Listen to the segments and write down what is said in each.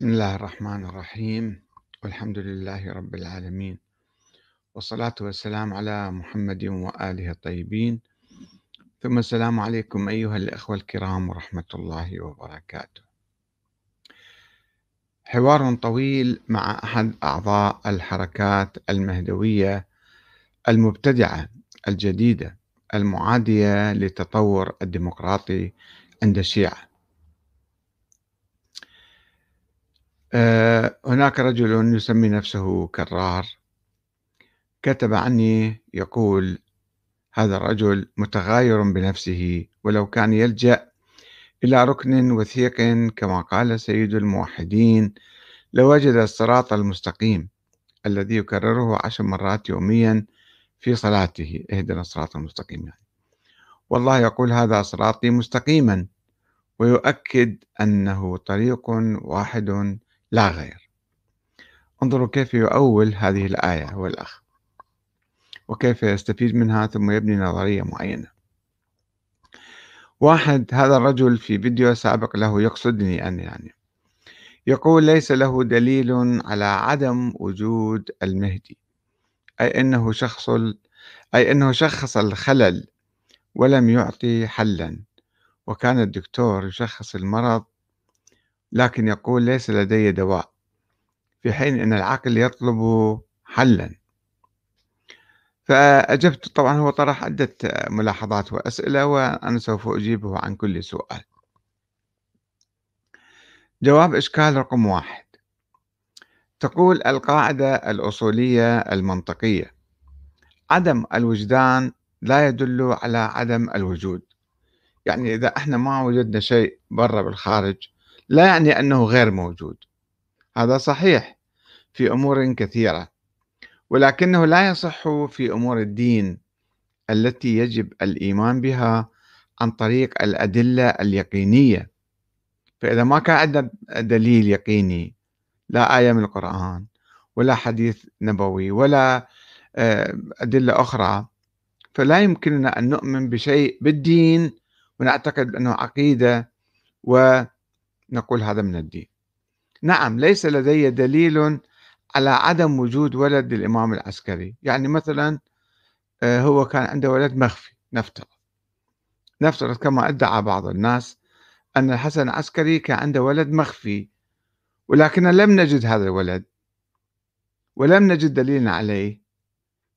بسم الله الرحمن الرحيم. والحمد لله رب العالمين. والصلاة والسلام على محمد وآله الطيبين. ثم السلام عليكم أيها الأخوة الكرام ورحمة الله وبركاته. حوار طويل مع أحد أعضاء الحركات المهدوية المبتدعة الجديدة المعادية للتطور الديمقراطي عند الشيعة آه، هناك رجل يسمي نفسه كرار. كتب عني يقول هذا الرجل متغاير بنفسه ولو كان يلجأ إلى ركن وثيق كما قال سيد الموحدين لوجد الصراط المستقيم الذي يكرره عشر مرات يوميا في صلاته. اهدنا الصراط المستقيم. يعني. والله يقول هذا صراطي مستقيما. ويؤكد أنه طريق واحد لا غير. انظروا كيف يؤول هذه الآية هو الأخ وكيف يستفيد منها ثم يبني نظرية معينة. واحد هذا الرجل في فيديو سابق له يقصدني أنا يعني يقول ليس له دليل على عدم وجود المهدي أي أنه شخص أي أنه شخص الخلل ولم يعطي حلا. وكان الدكتور يشخص المرض لكن يقول ليس لدي دواء في حين أن العقل يطلب حلا. فأجبت طبعا هو طرح عدة ملاحظات وأسئلة وأنا سوف أجيبه عن كل سؤال. جواب إشكال رقم واحد. تقول القاعدة الأصولية المنطقية. عدم الوجدان لا يدل على عدم الوجود. يعني إذا إحنا ما وجدنا شيء برا بالخارج لا يعني أنه غير موجود. هذا صحيح في أمور كثيرة ولكنه لا يصح في أمور الدين التي يجب الإيمان بها عن طريق الأدلة اليقينية. فإذا ما كان عندنا دليل يقيني لا آية من القرآن ولا حديث نبوي ولا آه، أدلة أخرى فلا يمكننا أن نؤمن بشيء بالدين ونعتقد أنه عقيدة و نقول هذا من الدين. نعم ليس لدي دليل على عدم وجود ولد للإمام العسكري. يعني مثلا آه، هو كان عنده ولد مخفي نفترض. نفترض كما ادعى بعض الناس أن الحسن العسكري كان عنده ولد مخفي ولكن لم نجد هذا الولد ولم نجد دليلا عليه.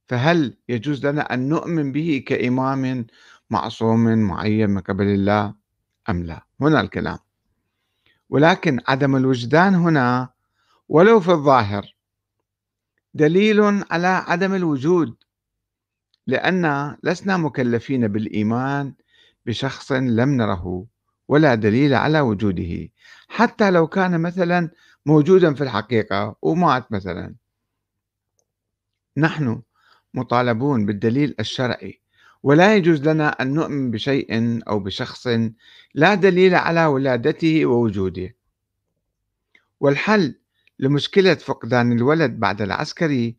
فهل يجوز لنا أن نؤمن به كإمام معصوم معين من قبل الله أم لا؟ هنا الكلام. ولكن عدم الوجدان هنا ولو في الظاهر دليل على عدم الوجود لأن لسنا مكلفين بالإيمان بشخص لم نره ولا دليل على وجوده حتى لو كان مثلا موجودا في الحقيقة ومات مثلا. نحن مطالبون بالدليل الشرعي ولا يجوز لنا أن نؤمن بشيء أو بشخص لا دليل على ولادته ووجوده. والحل لمشكلة فقدان الولد بعد العسكري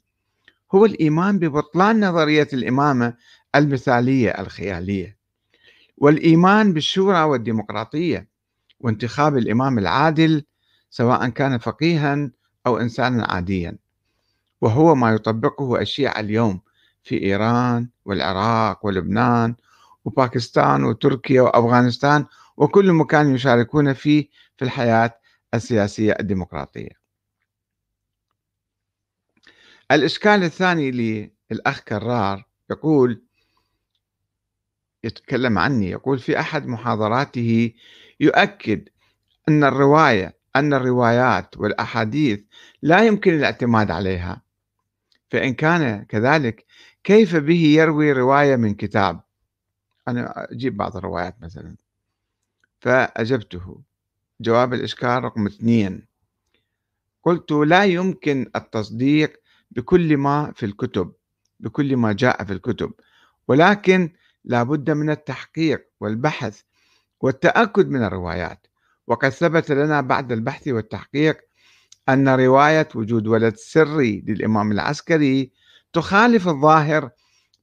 هو الإيمان ببطلان نظرية الإمامة المثالية الخيالية والإيمان بالشورى والديمقراطية وانتخاب الإمام العادل سواء كان فقيها أو إنسانا عاديا. وهو ما يطبقه الشيعة اليوم في إيران والعراق ولبنان وباكستان وتركيا وأفغانستان وكل مكان يشاركون فيه في الحياة السياسية الديمقراطية. الإشكال الثاني للأخ كرار يقول يتكلم عني يقول في أحد محاضراته يؤكد أن الرواية أن الروايات والأحاديث لا يمكن الاعتماد عليها فإن كان كذلك كيف به يروي رواية من كتاب؟ أنا أجيب بعض الروايات مثلا. فأجبته. جواب الإشكال رقم اثنين. قلت لا يمكن التصديق بكل ما في الكتب بكل ما جاء في الكتب ولكن لا بد من التحقيق والبحث والتأكد من الروايات. وقد ثبت لنا بعد البحث والتحقيق أن رواية وجود ولد سري للإمام العسكري تخالف الظاهر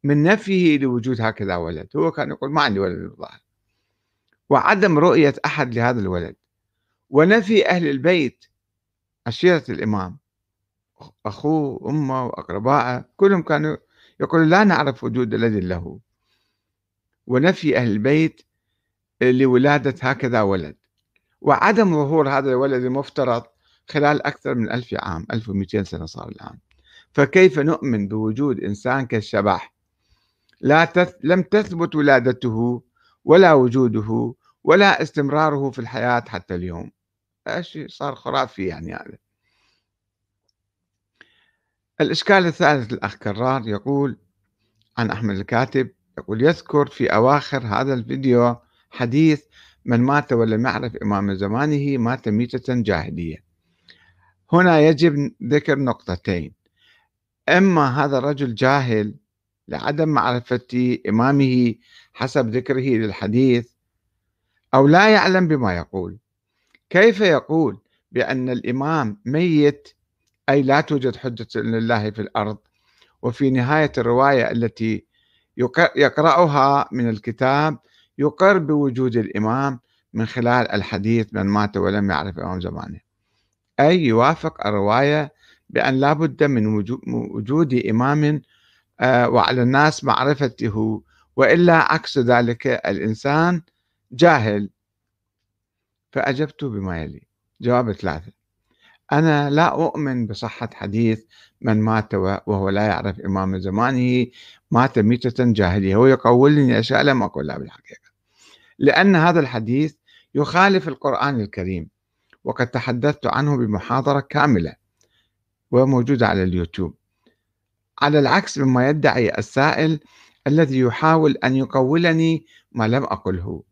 من نفيه لوجود هكذا ولد. هو كان يقول ما عندي ولد الظاهر وعدم رؤية أحد لهذا الولد. ونفي أهل البيت عشيرة الإمام. أخوه وأمه وأقربائه كلهم كانوا يقولوا لا نعرف وجود الذي له. ونفي أهل البيت لولادة هكذا ولد. وعدم ظهور هذا الولد المفترض خلال أكثر من ألف عام 1200 سنة صار الآن. فكيف نؤمن بوجود إنسان كالشبح؟ لا تث... لم تثبت ولادته ولا وجوده ولا استمراره في الحياة حتى اليوم. شيء صار خرافي يعني هذا؟ الإشكال الثالث الأخ كرار يقول عن أحمد الكاتب يقول يذكر في أواخر هذا الفيديو حديث من مات ولم يعرف إمام زمانه مات ميتة جاهلية. هنا يجب ذكر نقطتين إما هذا الرجل جاهل لعدم معرفة إمامه حسب ذكره للحديث أو لا يعلم بما يقول كيف يقول بأن الإمام ميت؟ أي لا توجد حجة لله في الأرض وفي نهاية الرواية التي يقرأها من الكتاب يقر بوجود الإمام من خلال الحديث من مات ولم يعرف إمام زمانه. أي يوافق الرواية بأن لا بد من وجود إمام آه، وعلى الناس معرفته وإلا عكس ذلك الإنسان جاهل. فأجبت بما يلي. جواب ثلاثة. أنا لا أؤمن بصحة حديث من مات وهو لا يعرف إمام زمانه مات ميتة جاهلية. هو يقولني أشياء لم أقولها بالحقيقة. لأن هذا الحديث يخالف القرآن الكريم وقد تحدثت عنه بمحاضرة كاملة. وموجودة على اليوتيوب. على العكس مما يدعي السائل الذي يحاول أن يقولني ما لم أقله.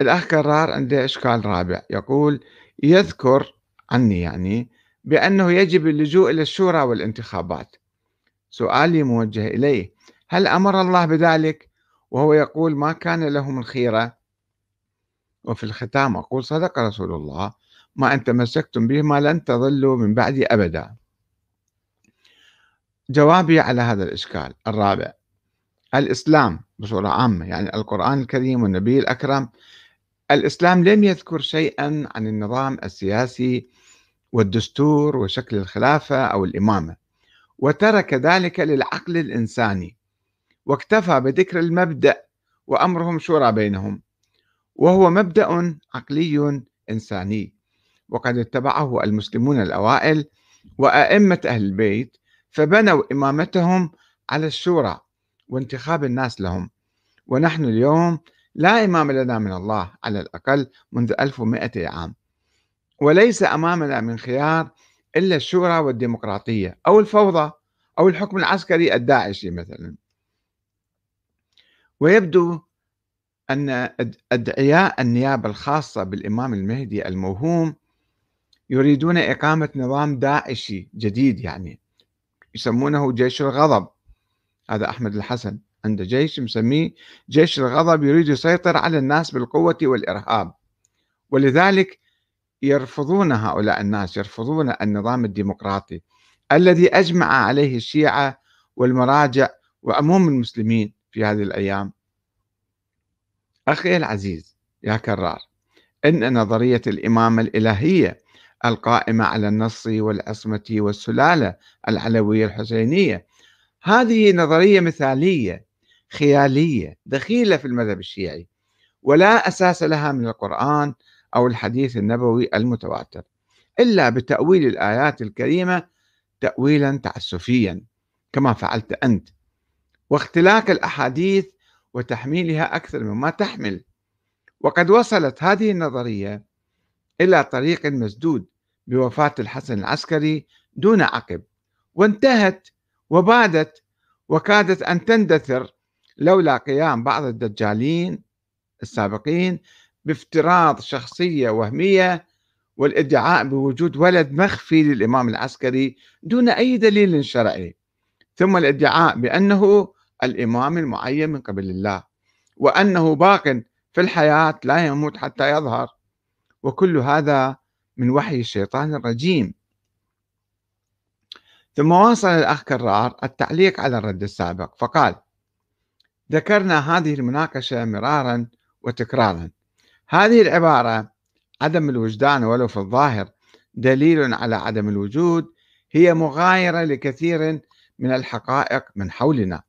الأخ كرار عنده إشكال رابع. يقول يذكر عني يعني بأنه يجب اللجوء إلى الشورى والانتخابات. سؤالي موجه إليه. هل أمر الله بذلك؟ وهو يقول ما كان لهم الخيرة. وفي الختام أقول صدق رسول الله. ما أن تمسكتم به ما لن تضلوا من بعدي أبدا. جوابي على هذا الإشكال الرابع. الإسلام بصورة عامة يعني القرآن الكريم والنبي الأكرم. الإسلام لم يذكر شيئا عن النظام السياسي والدستور وشكل الخلافة أو الإمامة وترك ذلك للعقل الإنساني. واكتفى بذكر المبدأ وأمرهم شورى بينهم وهو مبدأ عقلي إنساني. وقد اتبعه المسلمون الأوائل وأئمة أهل البيت فبنوا إمامتهم على الشورى وانتخاب الناس لهم. ونحن اليوم لا إمام لنا من الله على الأقل منذ 1200 عام. وليس أمامنا من خيار إلا الشورى والديمقراطية أو الفوضى أو الحكم العسكري الداعشي مثلا. ويبدو أن أدعياء النيابة الخاصة بالإمام المهدي الموهوم يريدون إقامة نظام داعشي جديد يعني يسمونه جيش الغضب. هذا أحمد الحسن عنده جيش مسميه جيش الغضب يريد يسيطر على الناس بالقوة والإرهاب. ولذلك يرفضون هؤلاء الناس يرفضون النظام الديمقراطي الذي أجمع عليه الشيعة والمراجع وعموم المسلمين في هذه الأيام. أخي العزيز يا كرار إن نظرية الإمامة الإلهية القائمة على النص والعصمة والسلالة العلوية الحسينية. هذه نظرية مثالية خيالية دخيلة في المذهب الشيعي ولا أساس لها من القرآن أو الحديث النبوي المتواتر إلا بتأويل الآيات الكريمة تأويلا تعسفيا كما فعلت أنت. واختلاق الأحاديث وتحميلها أكثر مما تحمل. وقد وصلت هذه النظرية إلى طريق مسدود بوفاة الحسن العسكري دون عقب. وانتهت وبادت وكادت أن تندثر لولا قيام بعض الدجالين السابقين بافتراض شخصية وهمية والادعاء بوجود ولد مخفي للإمام العسكري دون أي دليل شرعي. ثم الادعاء بأنه الإمام المعين من قبل الله وأنه باق في الحياة لا يموت حتى يظهر. وكل هذا من وحي الشيطان الرجيم. ثم واصل الأخ كرار التعليق على الرد السابق فقال ذكرنا هذه المناقشة مرارا وتكرارا. هذه العبارة عدم الوجدان ولو في الظاهر دليل على عدم الوجود هي مغايرة لكثير من الحقائق من حولنا.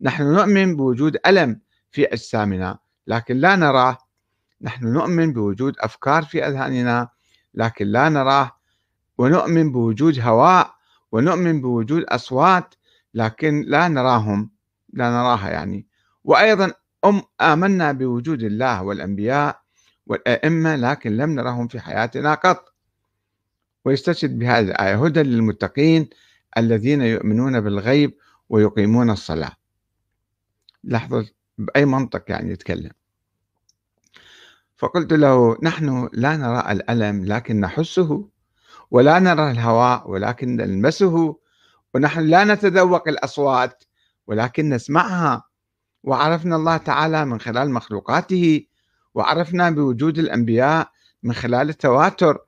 نحن نؤمن بوجود ألم في أجسامنا لكن لا نراه. نحن نؤمن بوجود أفكار في أذهاننا لكن لا نراه ونؤمن بوجود هواء ونؤمن بوجود أصوات لكن لا نراهم لا نراها يعني. وأيضا أم آمنا بوجود الله والأنبياء والأئمة لكن لم نرهم في حياتنا قط. ويستشهد بهذه الآية هدى للمتقين الذين يؤمنون بالغيب ويقيمون الصلاة. لاحظوا بأي منطق يعني يتكلم؟ فقلت له نحن لا نرى الألم لكن نحسه ولا نرى الهواء ولكن نلمسه ونحن لا نتذوق الأصوات ولكن نسمعها. وعرفنا الله تعالى من خلال مخلوقاته وعرفنا بوجود الأنبياء من خلال التواتر.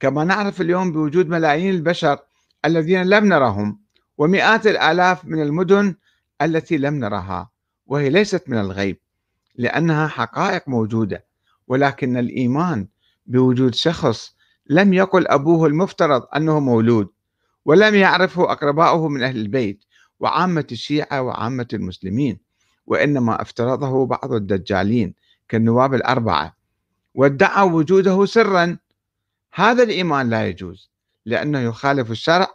كما نعرف اليوم بوجود ملايين البشر الذين لم نرهم ومئات الآلاف من المدن التي لم نرها وهي ليست من الغيب لأنها حقائق موجودة. ولكن الإيمان بوجود شخص لم يقل أبوه المفترض أنه مولود ولم يعرفه أقرباؤه من أهل البيت وعامة الشيعة وعامة المسلمين وإنما افترضه بعض الدجالين كالنواب الأربعة وادعوا وجوده سرا. هذا الإيمان لا يجوز لأنه يخالف الشرع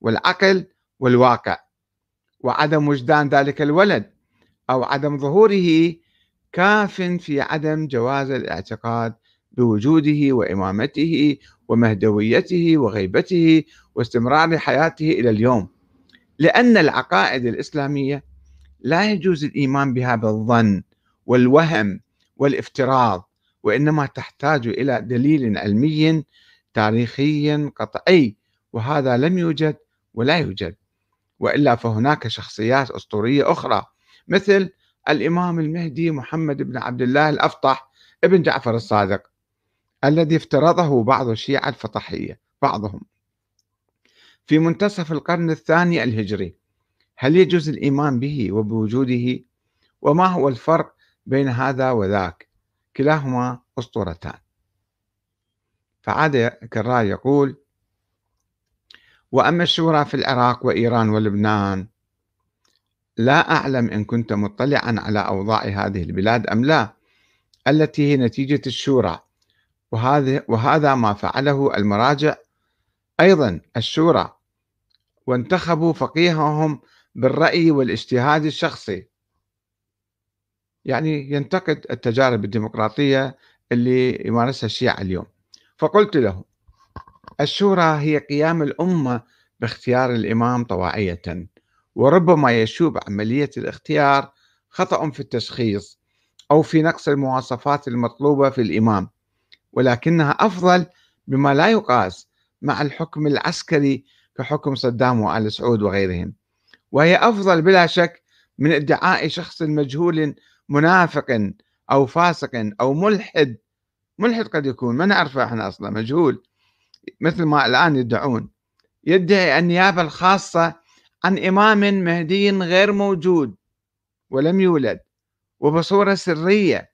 والعقل والواقع وعدم وجدان ذلك الولد أو عدم ظهوره كاف في عدم جواز الاعتقاد بوجوده وإمامته ومهدويته وغيبته واستمرار حياته إلى اليوم. لأن العقائد الإسلامية لا يجوز الإيمان بها بالظن والوهم والافتراض وإنما تحتاج إلى دليل علمي تاريخي قطعي وهذا لم يوجد ولا يوجد وإلا فهناك شخصيات أسطورية أخرى مثل الإمام المهدي محمد بن عبد الله الأفطح ابن جعفر الصادق الذي افترضه بعض الشيعة الفطحية بعضهم. في منتصف القرن الثاني الهجري هل يجوز الإيمان به وبوجوده؟ وما هو الفرق بين هذا وذاك؟ كلاهما أسطورتان. فعاد كرار يقول وأما الشورى في العراق وإيران ولبنان لا أعلم إن كنت مطلعا على أوضاع هذه البلاد أم لا التي هي نتيجة الشورى. وهذا وهذا ما فعله المراجع. أيضا الشورى وانتخبوا فقيههم بالرأي والاجتهاد الشخصي. يعني ينتقد التجارب الديمقراطية اللي يمارسها الشيعة اليوم. فقلت له الشورى هي قيام الأمة باختيار الإمام طواعية. وربما يشوب عملية الاختيار خطأ في التشخيص أو في نقص المواصفات المطلوبة في الإمام ولكنها أفضل بما لا يقاس مع الحكم العسكري كحكم صدام وآل سعود وغيرهم. وهي أفضل بلا شك من ادعاء شخص مجهول منافق أو فاسق أو ملحد. ملحد قد يكون ما نعرفه إحنا أصلا مجهول مثل ما الآن يدعون. يدعي النيابة الخاصة عن إمام مهدي غير موجود ولم يولد وبصورة سرية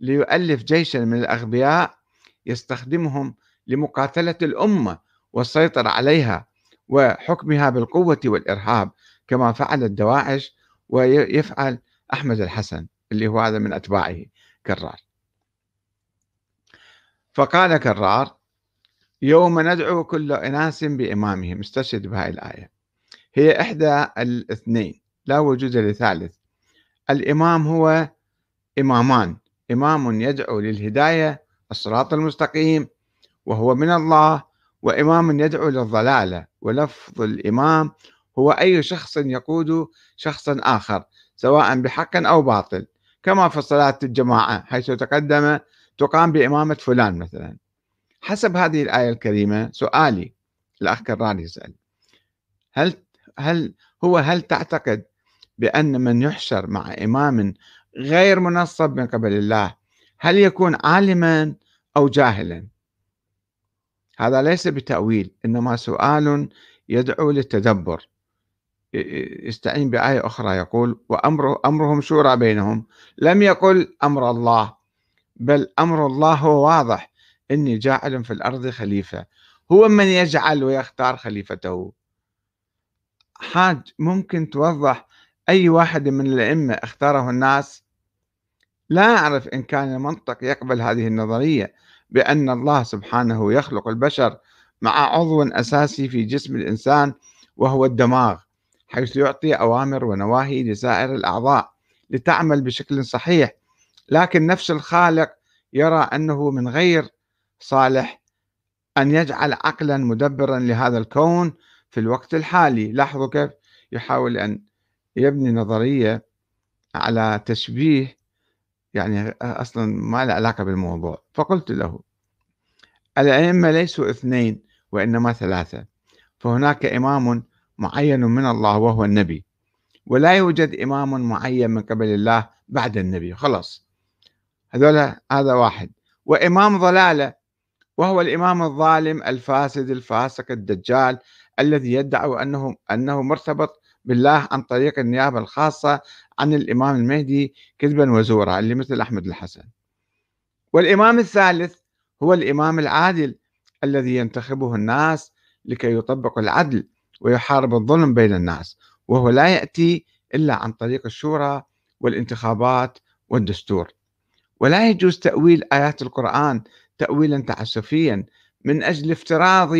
ليؤلف جيشا من الأغبياء يستخدمهم لمقاتلة الأمة والسيطرة عليها وحكمها بالقوة والإرهاب كما فعل الدواعش ويفعل أحمد الحسن اللي هو هذا من أتباعه كرار. فقال كرار يوم ندعو كل إناس بإمامهم استشهد بهذه الآية. هي إحدى الاثنين لا وجود لثالث. الإمام هو إمامان إمام يدعو للهداية الصراط المستقيم وهو من الله وإمام يدعو للضلالة. ولفظ الإمام هو أي شخص يقود شخصا آخر سواء بحق أو باطل كما في صلاة الجماعة حيث تقدم تقام بإمامة فلان مثلا. حسب هذه الآية الكريمة سؤالي الأخ كرار يسأل. هل هل هو هل تعتقد بأن من يحشر مع إمام غير منصب من قبل الله هل يكون عالما أو جاهلا؟ هذا ليس بتأويل إنما سؤال يدعو للتدبر. يستعين بآية أخرى يقول وأمر أمرهم شورى بينهم. لم يقل أمر الله بل أمر الله هو واضح إني جاعل في الأرض خليفة. هو من يجعل ويختار خليفته. حاج ممكن توضح أي واحد من الأئمة اختاره الناس؟ لا أعرف إن كان المنطق يقبل هذه النظرية بأن الله سبحانه يخلق البشر مع عضو أساسي في جسم الإنسان وهو الدماغ حيث يعطي أوامر ونواهي لسائر الأعضاء لتعمل بشكل صحيح. لكن نفس الخالق يرى أنه من غير صالح أن يجعل عقلا مدبرا لهذا الكون في الوقت الحالي. لاحظوا كيف يحاول أن يبني نظرية على تشبيه يعني أصلا ما له علاقة بالموضوع. فقلت له الأئمة ليسوا اثنين وإنما ثلاثة فهناك إمام معين من الله وهو النبي ولا يوجد إمام معين من قبل الله بعد النبي. خلاص. هذول هذا واحد. وإمام ضلالة وهو الإمام الظالم الفاسد الفاسق الدجال الذي يدعي أنه أنه مرتبط بالله عن طريق النيابة الخاصة عن الإمام المهدي كذبا وزورا اللي مثل أحمد الحسن. والإمام الثالث هو الإمام العادل الذي ينتخبه الناس لكي يطبق العدل ويحارب الظلم بين الناس وهو لا يأتي إلا عن طريق الشورى والانتخابات والدستور. ولا يجوز تأويل آيات القرآن تأويلا تعسفيا من أجل افتراض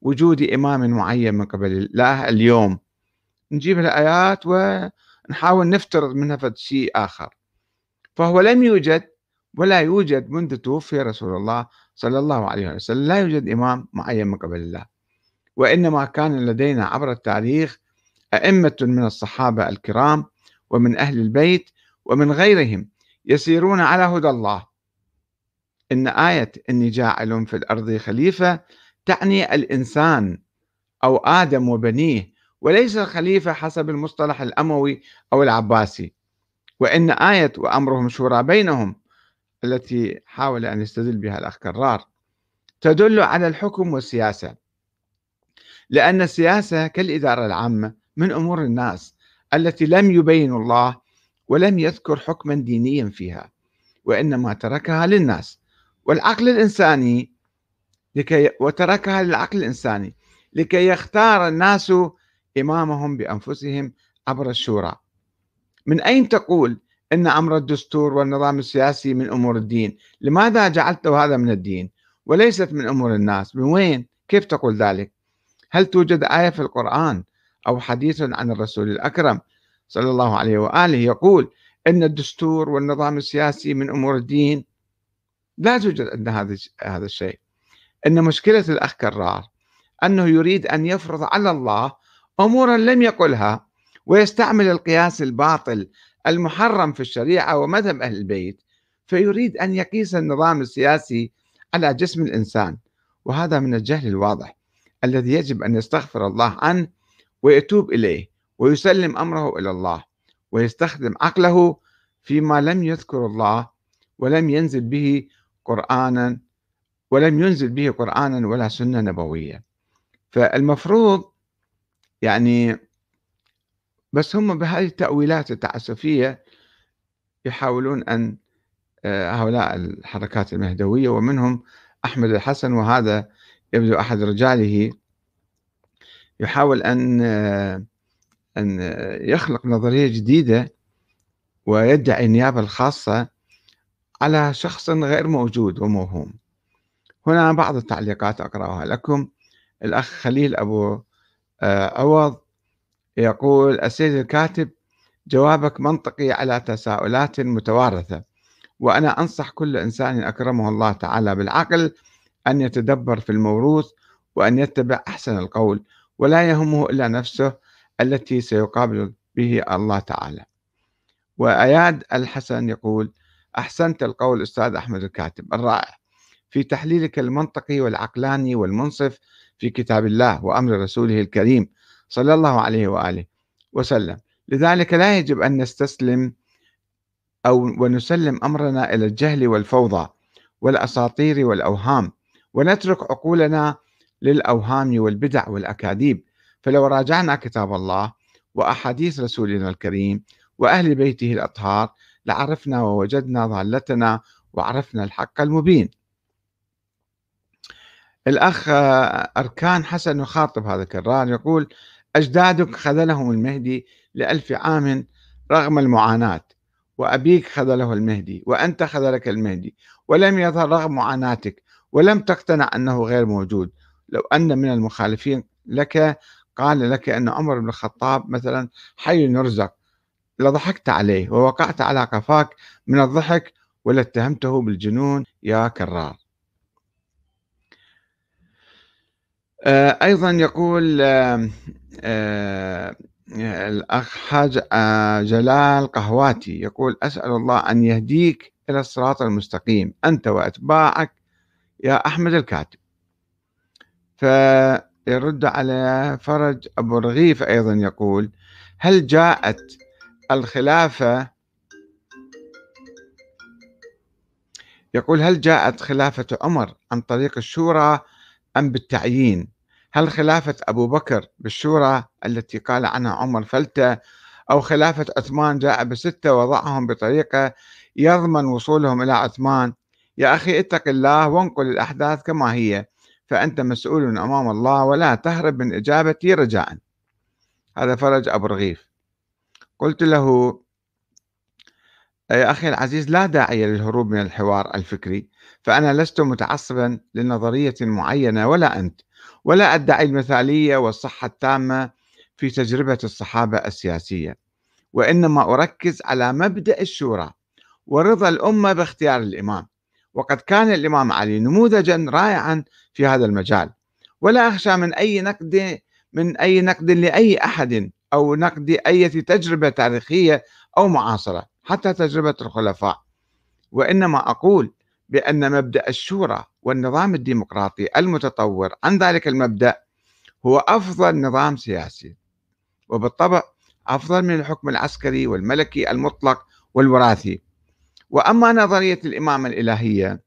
وجود إمام معين من قبل الله اليوم. نجيب الآيات ونحاول نفترض منها شيء آخر. فهو لم يوجد ولا يوجد منذ توفي رسول الله صلى الله عليه وسلم. لا يوجد إمام معين من قبل الله. وإنما كان لدينا عبر التاريخ أئمة من الصحابة الكرام ومن أهل البيت ومن غيرهم يسيرون على هدى الله. إن آية إني جاعل في الأرض خليفة تعني الإنسان أو آدم وبنيه وليس الخليفة حسب المصطلح الأموي أو العباسي. وإن آية وأمرهم شورى بينهم التي حاول أن يستدل بها الأخ كرار تدل على الحكم والسياسة. لأن السياسة كالإدارة العامة من أمور الناس التي لم يبين الله ولم يذكر حكما دينيا فيها وإنما تركها للناس. والعقل الإنساني لكي وتركها للعقل الإنساني لكي يختار الناس إمامهم بأنفسهم عبر الشورى. من أين تقول أن أمر الدستور والنظام السياسي من أمور الدين؟ لماذا جعلته هذا من الدين؟ وليست من أمور الناس؟ من وين؟ كيف تقول ذلك؟ هل توجد آية في القرآن أو حديث عن الرسول الأكرم صلى الله عليه وآله يقول أن الدستور والنظام السياسي من أمور الدين؟ لا توجد عندنا هذا هذا الشيء. أن مشكلة الأخ كرار أنه يريد أن يفرض على الله أمورا لم يقلها ويستعمل القياس الباطل المحرم في الشريعة ومذهب أهل البيت فيريد أن يقيس النظام السياسي على جسم الإنسان. وهذا من الجهل الواضح الذي يجب أن يستغفر الله عنه ويتوب إليه ويسلم أمره إلى الله ويستخدم عقله فيما لم يذكر الله ولم ينزل به قرآنا ولم ينزل به قرآنا ولا سنة نبوية. فالمفروض يعني بس هم بهذه التأويلات التعسفية يحاولون أن آه، هؤلاء الحركات المهدوية ومنهم أحمد الحسن وهذا يبدو أحد رجاله يحاول أن آه، أن يخلق نظرية جديدة ويدعي النيابة الخاصة على شخص غير موجود وموهوم. هنا بعض التعليقات أقرأها لكم. الأخ خليل أبو آه، عوض يقول السيد الكاتب جوابك منطقي على تساؤلات متوارثة وأنا أنصح كل إنسان أكرمه الله تعالى بالعقل أن يتدبر في الموروث وأن يتبع أحسن القول ولا يهمه إلا نفسه التي سيقابل به الله تعالى. وأياد الحسن يقول أحسنت القول أستاذ أحمد الكاتب الرائع. في تحليلك المنطقي والعقلاني والمنصف في كتاب الله وأمر رسوله الكريم صلى الله عليه وآله وسلم. لذلك لا يجب أن نستسلم أو ونسلم أمرنا إلى الجهل والفوضى والأساطير والأوهام ونترك عقولنا للأوهام والبدع والأكاذيب. فلو راجعنا كتاب الله وأحاديث رسولنا الكريم وأهل بيته الأطهار لعرفنا ووجدنا ضالتنا وعرفنا الحق المبين. الأخ أركان حسن يخاطب هذا الكرار يقول أجدادك خذلهم المهدي لألف عام رغم المعاناة وأبيك خذله المهدي وأنت خذلك المهدي ولم يظهر رغم معاناتك ولم تقتنع أنه غير موجود. لو أن من المخالفين لك قال لك أن عمر بن الخطاب مثلا حي يرزق. لضحكت عليه ووقعت على قفاك من الضحك ولاتهمته بالجنون يا كرار آه، أيضا يقول آه، آه، الأخ حاج جلال قهواتي يقول أسأل الله أن يهديك إلى الصراط المستقيم. أنت وأتباعك يا أحمد الكاتب. فيرد على فرج أبو رغيف أيضا يقول هل جاءت الخلافة؟ يقول هل جاءت خلافة عمر عن طريق الشورى أم بالتعيين؟ هل خلافة أبو بكر بالشورى التي قال عنها عمر فلتة أو خلافة عثمان جاء بستة وضعهم بطريقة يضمن وصولهم إلى عثمان؟ يا أخي اتق الله وانقل الأحداث كما هي فأنت مسؤول أمام الله ولا تهرب من إجابتي رجاء. هذا فرج أبو رغيف. قلت له يا أخي العزيز لا داعي للهروب من الحوار الفكري فأنا لست متعصبا لنظرية معينة ولا أنت ولا أدعي المثالية والصحة التامة في تجربة الصحابة السياسية وإنما أركز على مبدأ الشورى ورضا الأمة باختيار الإمام. وقد كان الإمام علي نموذجا رائعا في هذا المجال ولا أخشى من أي نقد من أي نقد لأي أحد أو نقد أي تجربة تاريخية أو معاصرة. حتى تجربة الخلفاء. وإنما أقول بأن مبدأ الشورى والنظام الديمقراطي المتطور عن ذلك المبدأ هو أفضل نظام سياسي وبالطبع أفضل من الحكم العسكري والملكي المطلق والوراثي. وأما نظرية الإمامة الإلهية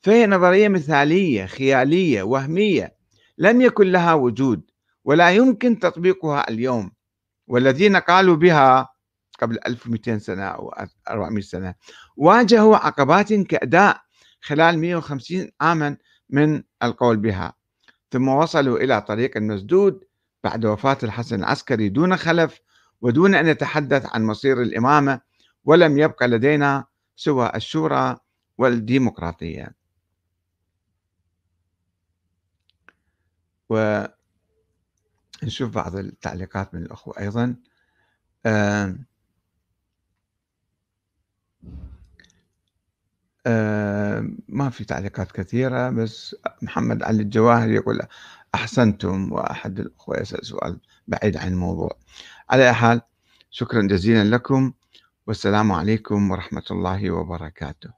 فهي نظرية مثالية خيالية وهمية لم يكن لها وجود ولا يمكن تطبيقها اليوم. والذين قالوا بها قبل 1200 سنة أو 400 سنة واجهوا عقبات كأداء خلال 150 عاما من القول بها ثم وصلوا إلى طريق مسدود بعد وفاة الحسن العسكري دون خلف ودون أن يتحدث عن مصير الإمامة ولم يبقى لدينا سوى الشورى والديمقراطية. ونشوف بعض التعليقات من الأخوة أيضا. آه آه ما في تعليقات كثيرة بس محمد علي الجواهر يقول أحسنتم وأحد الأخوة يسأل سؤال بعيد عن الموضوع. على حال شكرا جزيلا لكم والسلام عليكم ورحمة الله وبركاته.